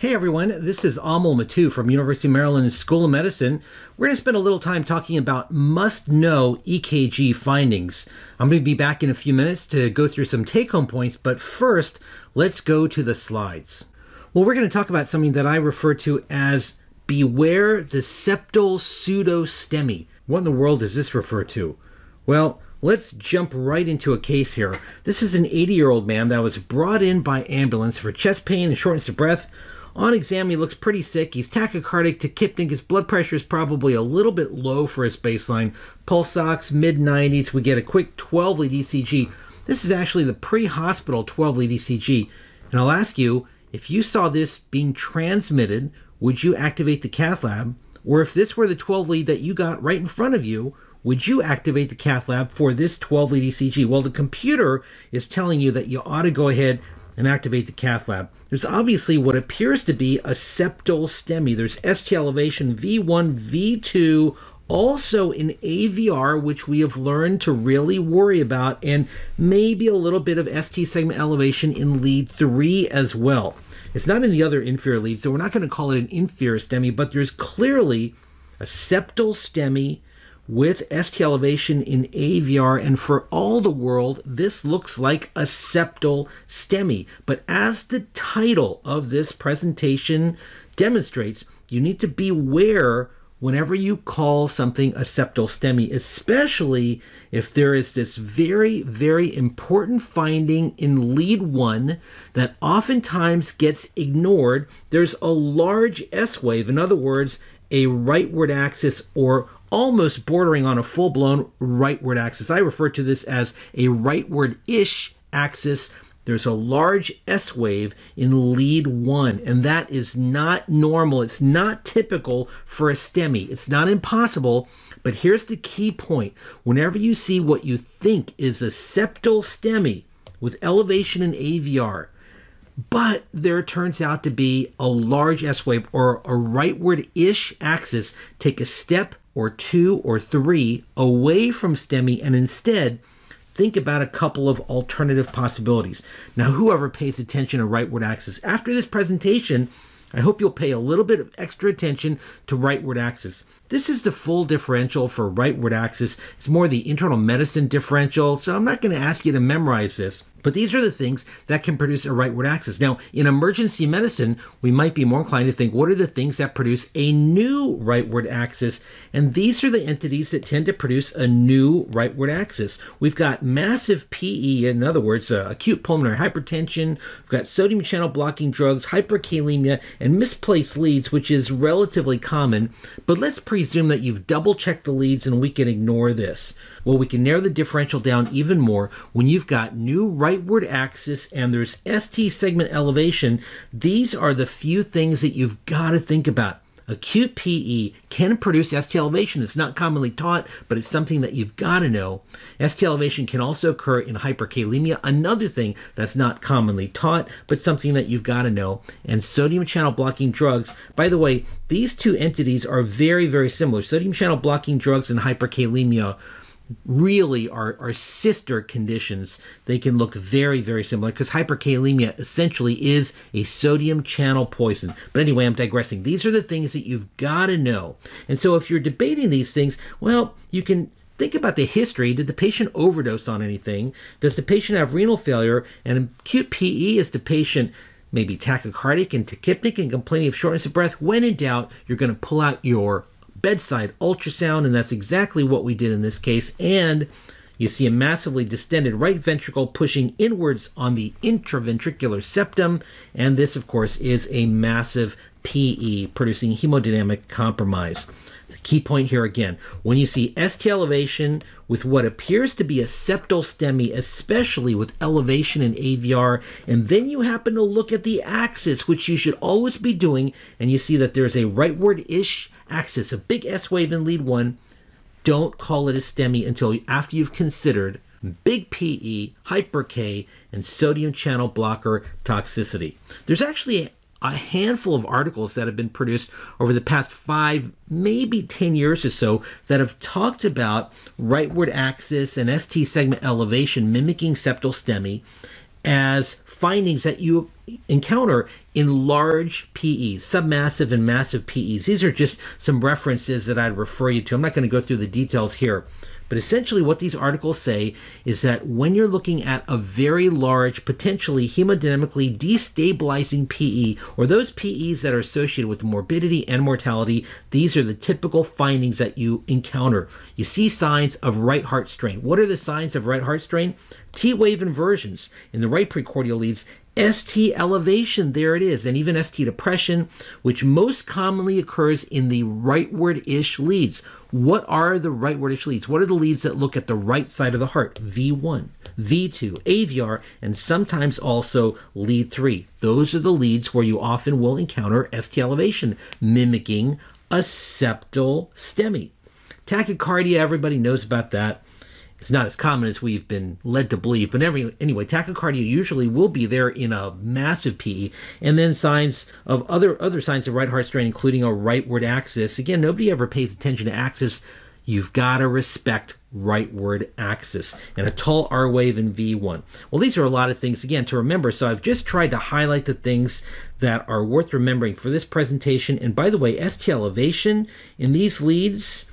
Hey everyone, this is Amal Mattu from University of Maryland School of Medicine. We're going to spend a little time talking about must-know EKG findings. I'm going to be back in a few minutes to go through some take-home points, but first, let's go to the slides. Well, we're going to talk about something that I refer to as beware the septal pseudo-STEMI. What in the world does this refer to? Well, Let's jump right into a case here. This is an 80 year old man that was brought in by ambulance for chest pain and shortness of breath on exam, he looks pretty sick. He's tachycardic, tachypneic. His blood pressure is probably a little bit low for his baseline. Pulse ox, mid 90s. We get a quick 12 lead ECG. This is actually the pre hospital 12 lead ECG. And I'll ask you if you saw this being transmitted, would you activate the cath lab? Or if this were the 12 lead that you got right in front of you, would you activate the cath lab for this 12 lead ECG? Well, the computer is telling you that you ought to go ahead and activate the cath lab. There's obviously what appears to be a septal STEMI. There's ST elevation V1, V2, also in AVR, which we have learned to really worry about, and maybe a little bit of ST segment elevation in lead 3 as well. It's not in the other inferior leads, so we're not going to call it an inferior STEMI, but there's clearly a septal STEMI with ST elevation in AVR, and for all the world, this looks like a septal STEMI. But as the title of this presentation demonstrates, you need to beware whenever you call something a septal STEMI, especially if there is this very, very important finding in lead one that oftentimes gets ignored. There's a large S wave, in other words, a rightward axis or almost bordering on a full blown rightward axis. I refer to this as a rightward ish axis. There's a large S wave in lead one, and that is not normal. It's not typical for a STEMI. It's not impossible, but here's the key point. Whenever you see what you think is a septal STEMI with elevation in AVR, but there turns out to be a large S wave or a rightward ish axis, take a step or two or three away from STEMI and instead think about a couple of alternative possibilities. Now, whoever pays attention to rightward axis, after this presentation, I hope you'll pay a little bit of extra attention to rightward axis. This is the full differential for rightward axis. It's more the internal medicine differential, so I'm not going to ask you to memorize this. But these are the things that can produce a rightward axis. Now, in emergency medicine, we might be more inclined to think what are the things that produce a new rightward axis? And these are the entities that tend to produce a new rightward axis. We've got massive PE, in other words, uh, acute pulmonary hypertension, we've got sodium channel blocking drugs, hyperkalemia, and misplaced leads, which is relatively common. But let's presume that you've double checked the leads and we can ignore this. Well, we can narrow the differential down even more when you've got new rightward axis and there's ST segment elevation. These are the few things that you've got to think about. Acute PE can produce ST elevation. It's not commonly taught, but it's something that you've got to know. ST elevation can also occur in hyperkalemia, another thing that's not commonly taught, but something that you've got to know. And sodium channel blocking drugs, by the way, these two entities are very, very similar. Sodium channel blocking drugs and hyperkalemia really are, are sister conditions. They can look very, very similar because hyperkalemia essentially is a sodium channel poison. But anyway, I'm digressing. These are the things that you've got to know. And so if you're debating these things, well, you can think about the history. Did the patient overdose on anything? Does the patient have renal failure? And acute PE is the patient maybe tachycardic and tachypneic and complaining of shortness of breath? When in doubt, you're going to pull out your bedside ultrasound, and that's exactly what we did in this case. And you see a massively distended right ventricle pushing inwards on the intraventricular septum, and this, of course, is a massive PE producing hemodynamic compromise. Key point here again when you see ST elevation with what appears to be a septal STEMI, especially with elevation in AVR, and then you happen to look at the axis, which you should always be doing, and you see that there's a rightward ish axis, a big S wave in lead one, don't call it a STEMI until after you've considered big PE, hyper K, and sodium channel blocker toxicity. There's actually a handful of articles that have been produced over the past five, maybe 10 years or so that have talked about rightward axis and ST segment elevation mimicking septal STEMI as findings that you encounter in large PEs, submassive and massive PEs. These are just some references that I'd refer you to. I'm not going to go through the details here. But essentially, what these articles say is that when you're looking at a very large, potentially hemodynamically destabilizing PE, or those PEs that are associated with morbidity and mortality, these are the typical findings that you encounter. You see signs of right heart strain. What are the signs of right heart strain? T wave inversions in the right precordial leads ST elevation, there it is, and even ST depression, which most commonly occurs in the rightward ish leads. What are the rightward ish leads? What are the leads that look at the right side of the heart? V1, V2, AVR, and sometimes also lead 3. Those are the leads where you often will encounter ST elevation, mimicking a septal STEMI. Tachycardia, everybody knows about that. It's not as common as we've been led to believe, but every, anyway, tachycardia usually will be there in a massive PE, and then signs of other other signs of right heart strain, including a rightward axis. Again, nobody ever pays attention to axis. You've got to respect rightward axis and a tall R wave in V1. Well, these are a lot of things again to remember. So I've just tried to highlight the things that are worth remembering for this presentation. And by the way, ST elevation in these leads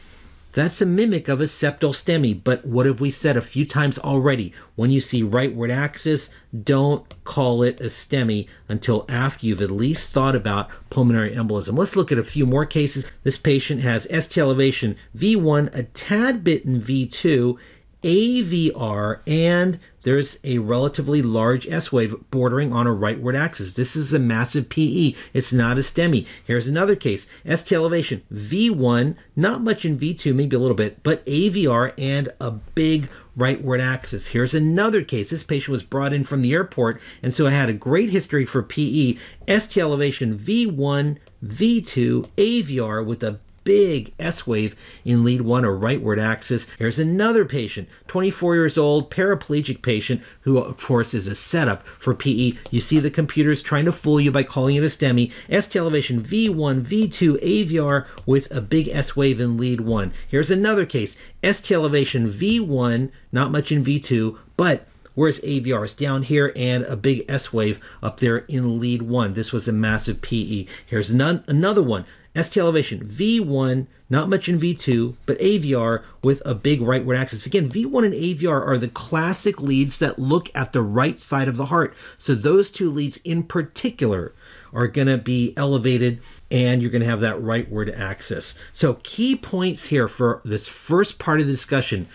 that's a mimic of a septal STEMI, but what have we said a few times already? When you see rightward axis, don't call it a STEMI until after you've at least thought about pulmonary embolism. Let's look at a few more cases. This patient has ST elevation V1, a tad bit in V2, AVR, and there's a relatively large S wave bordering on a rightward axis. This is a massive PE. It's not a STEMI. Here's another case. ST elevation V1, not much in V2, maybe a little bit, but AVR and a big rightward axis. Here's another case. This patient was brought in from the airport, and so I had a great history for PE. ST elevation V1, V2, AVR with a big S wave in lead one or rightward axis. Here's another patient, 24 years old, paraplegic patient, who of course is a setup for PE. You see the computers trying to fool you by calling it a STEMI. ST elevation V1, V2, AVR with a big S wave in lead one. Here's another case, ST elevation V1, not much in V2, but Where's AVR? It's down here and a big S wave up there in lead one. This was a massive PE. Here's another one. ST elevation, V1, not much in V2, but AVR with a big rightward axis. Again, V1 and AVR are the classic leads that look at the right side of the heart. So those two leads in particular are going to be elevated and you're going to have that rightward axis. So key points here for this first part of the discussion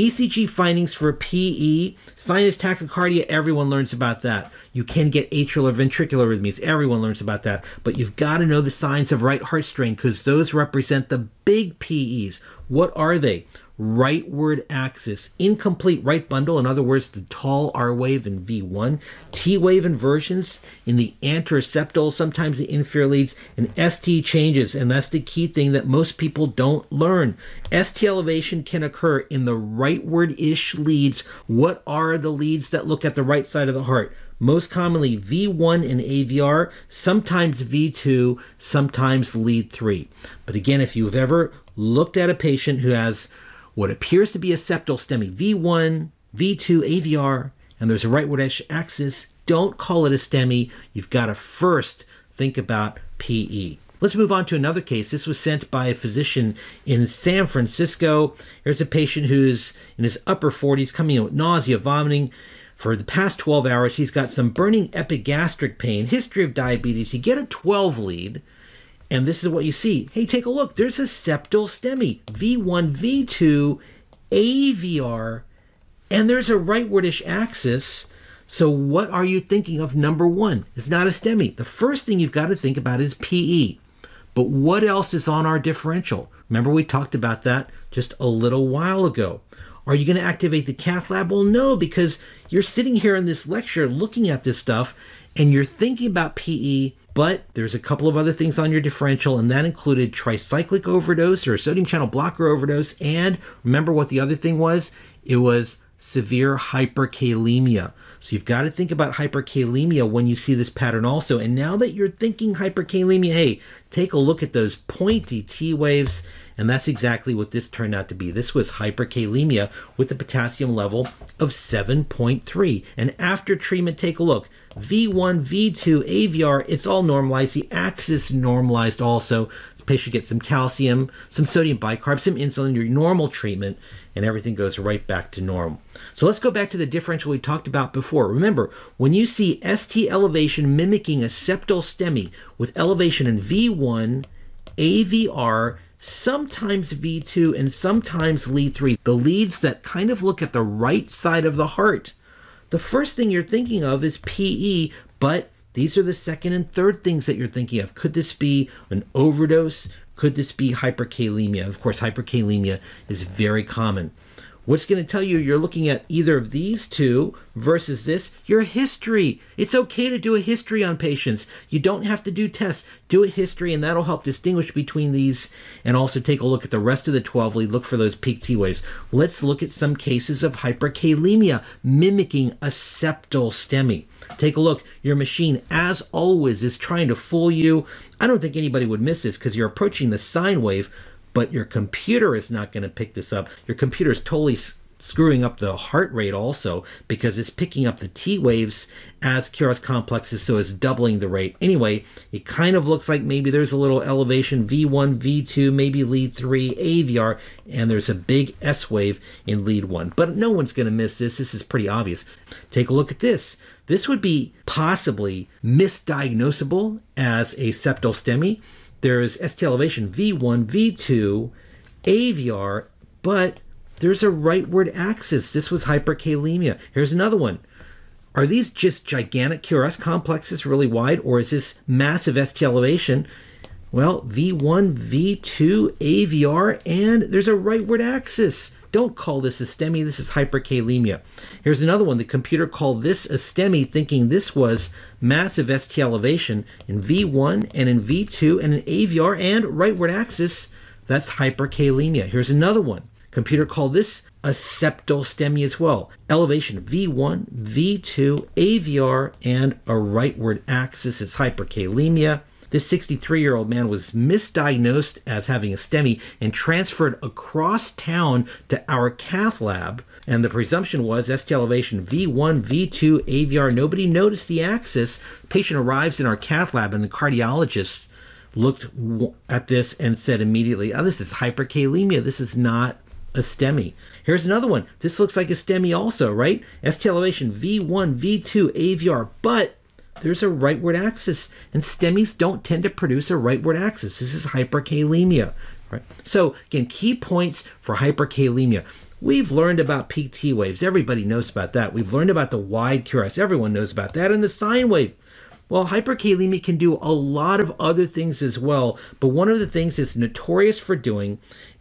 ECG findings for PE, sinus tachycardia, everyone learns about that. You can get atrial or ventricular arrhythmias, everyone learns about that. But you've got to know the signs of right heart strain because those represent the big PEs. What are they? Rightward axis, incomplete right bundle, in other words, the tall R wave in V1, T wave inversions in the anteroseptal, sometimes the inferior leads, and ST changes, and that's the key thing that most people don't learn. ST elevation can occur in the rightward ish leads. What are the leads that look at the right side of the heart? most commonly V1 and AVR, sometimes V2, sometimes lead 3. But again, if you've ever looked at a patient who has what appears to be a septal STEMI V1, V2, AVR, and there's a rightward axis, don't call it a STEMI. You've got to first think about PE. Let's move on to another case. This was sent by a physician in San Francisco. Here's a patient who's in his upper 40s, coming in with nausea, vomiting. For the past 12 hours, he's got some burning epigastric pain, history of diabetes. He get a 12 lead. And this is what you see. Hey, take a look. There's a septal STEMI, V1, V2, AVR, and there's a rightwardish axis. So what are you thinking of number one? It's not a STEMI. The first thing you've got to think about is PE. But what else is on our differential? Remember we talked about that just a little while ago. Are you going to activate the cath lab? Well, no, because you're sitting here in this lecture looking at this stuff and you're thinking about PE but there's a couple of other things on your differential, and that included tricyclic overdose or sodium channel blocker overdose. And remember what the other thing was? It was severe hyperkalemia. So you've got to think about hyperkalemia when you see this pattern also. And now that you're thinking hyperkalemia, hey, take a look at those pointy T waves. And that's exactly what this turned out to be. This was hyperkalemia with a potassium level of 7.3. And after treatment, take a look. V1, V2, AVR, it's all normalized. The axis normalized also. The patient gets some calcium, some sodium bicarb, some insulin, your normal treatment, and everything goes right back to normal. So let's go back to the differential we talked about before. Remember, when you see ST elevation mimicking a septal STEMI with elevation in V1, AVR, sometimes V2, and sometimes lead 3, the leads that kind of look at the right side of the heart, the first thing you're thinking of is PE, but these are the second and third things that you're thinking of. Could this be an overdose? Could this be hyperkalemia? Of course, hyperkalemia is very common. What's going to tell you you're looking at either of these two versus this? Your history. It's okay to do a history on patients. You don't have to do tests. Do a history, and that'll help distinguish between these and also take a look at the rest of the 12 lead. Look for those peak T waves. Let's look at some cases of hyperkalemia mimicking a septal STEMI. Take a look. Your machine, as always, is trying to fool you. I don't think anybody would miss this because you're approaching the sine wave but your computer is not going to pick this up. Your computer is totally screwing up the heart rate also because it's picking up the T waves as QRS complexes, so it's doubling the rate. Anyway, it kind of looks like maybe there's a little elevation V1, V2, maybe lead 3, AVR, and there's a big S wave in lead 1. But no one's going to miss this. This is pretty obvious. Take a look at this. This would be possibly misdiagnosable as a septal STEMI there's ST elevation V1, V2, AVR, but there's a rightward axis. This was hyperkalemia. Here's another one. Are these just gigantic QRS complexes really wide, or is this massive ST elevation? Well, V1, V2, AVR, and there's a rightward axis. Don't call this a STEMI, this is hyperkalemia. Here's another one. The computer called this a STEMI, thinking this was massive ST elevation in V1 and in V2 and in AVR and rightward axis. That's hyperkalemia. Here's another one. Computer called this a septal STEMI as well. Elevation V1, V2, AVR, and a rightward axis is hyperkalemia. This 63 year old man was misdiagnosed as having a STEMI and transferred across town to our cath lab. And the presumption was ST elevation V1, V2, AVR. Nobody noticed the axis. Patient arrives in our cath lab, and the cardiologist looked at this and said immediately, Oh, this is hyperkalemia. This is not a STEMI. Here's another one. This looks like a STEMI also, right? ST elevation V1, V2, AVR, but there's a rightward axis, and STEMIs don't tend to produce a rightward axis. This is hyperkalemia. Right? So again, key points for hyperkalemia. We've learned about peak T waves. Everybody knows about that. We've learned about the wide QRS. Everyone knows about that. And the sine wave. Well, hyperkalemia can do a lot of other things as well, but one of the things it's notorious for doing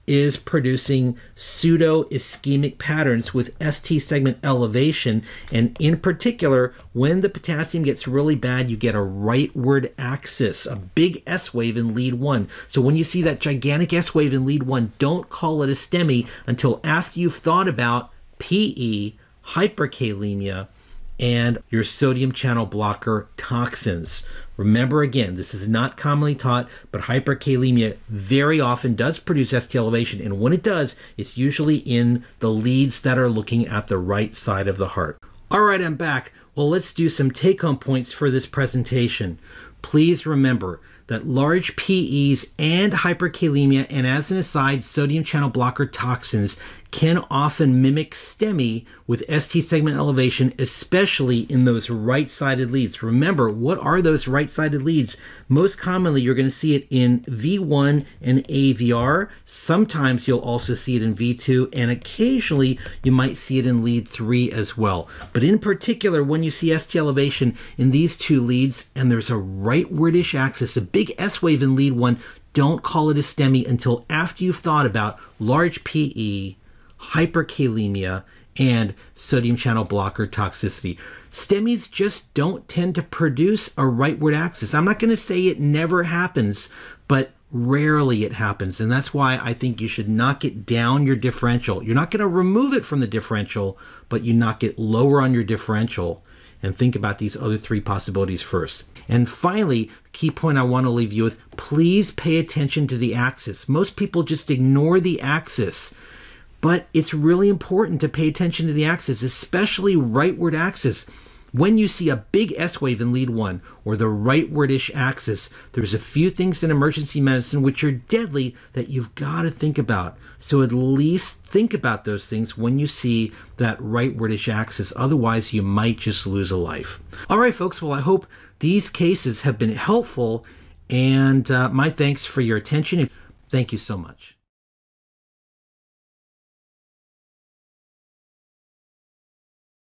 is producing pseudo ischemic patterns with ST segment elevation. And in particular, when the potassium gets really bad, you get a rightward axis, a big S wave in lead one. So when you see that gigantic S wave in lead one, don't call it a STEMI until after you've thought about PE, hyperkalemia, and your sodium channel blocker toxins. Remember again, this is not commonly taught, but hyperkalemia very often does produce ST elevation, and when it does, it's usually in the leads that are looking at the right side of the heart. All right, I'm back. Well, let's do some take home points for this presentation. Please remember that large PEs and hyperkalemia, and as an aside, sodium channel blocker toxins can often mimic STEMI with ST segment elevation, especially in those right sided leads. Remember, what are those right sided leads? Most commonly, you're going to see it in V1 and AVR. Sometimes you'll also see it in V2, and occasionally you might see it in lead 3 as well. But in particular, when you see ST elevation in these two leads, and there's a rightwardish axis, a big S wave in lead 1, don't call it a STEMI until after you've thought about large PE hyperkalemia, and sodium channel blocker toxicity. STEMIs just don't tend to produce a rightward axis. I'm not going to say it never happens, but Rarely it happens. And that's why I think you should knock it down your differential. You're not going to remove it from the differential, but you knock it lower on your differential and think about these other three possibilities first. And finally, key point I want to leave you with please pay attention to the axis. Most people just ignore the axis, but it's really important to pay attention to the axis, especially rightward axis. When you see a big S wave in lead one or the rightwardish axis, there's a few things in emergency medicine which are deadly that you've got to think about. So at least think about those things when you see that rightwardish axis. Otherwise, you might just lose a life. All right, folks. Well, I hope these cases have been helpful, and uh, my thanks for your attention. Thank you so much.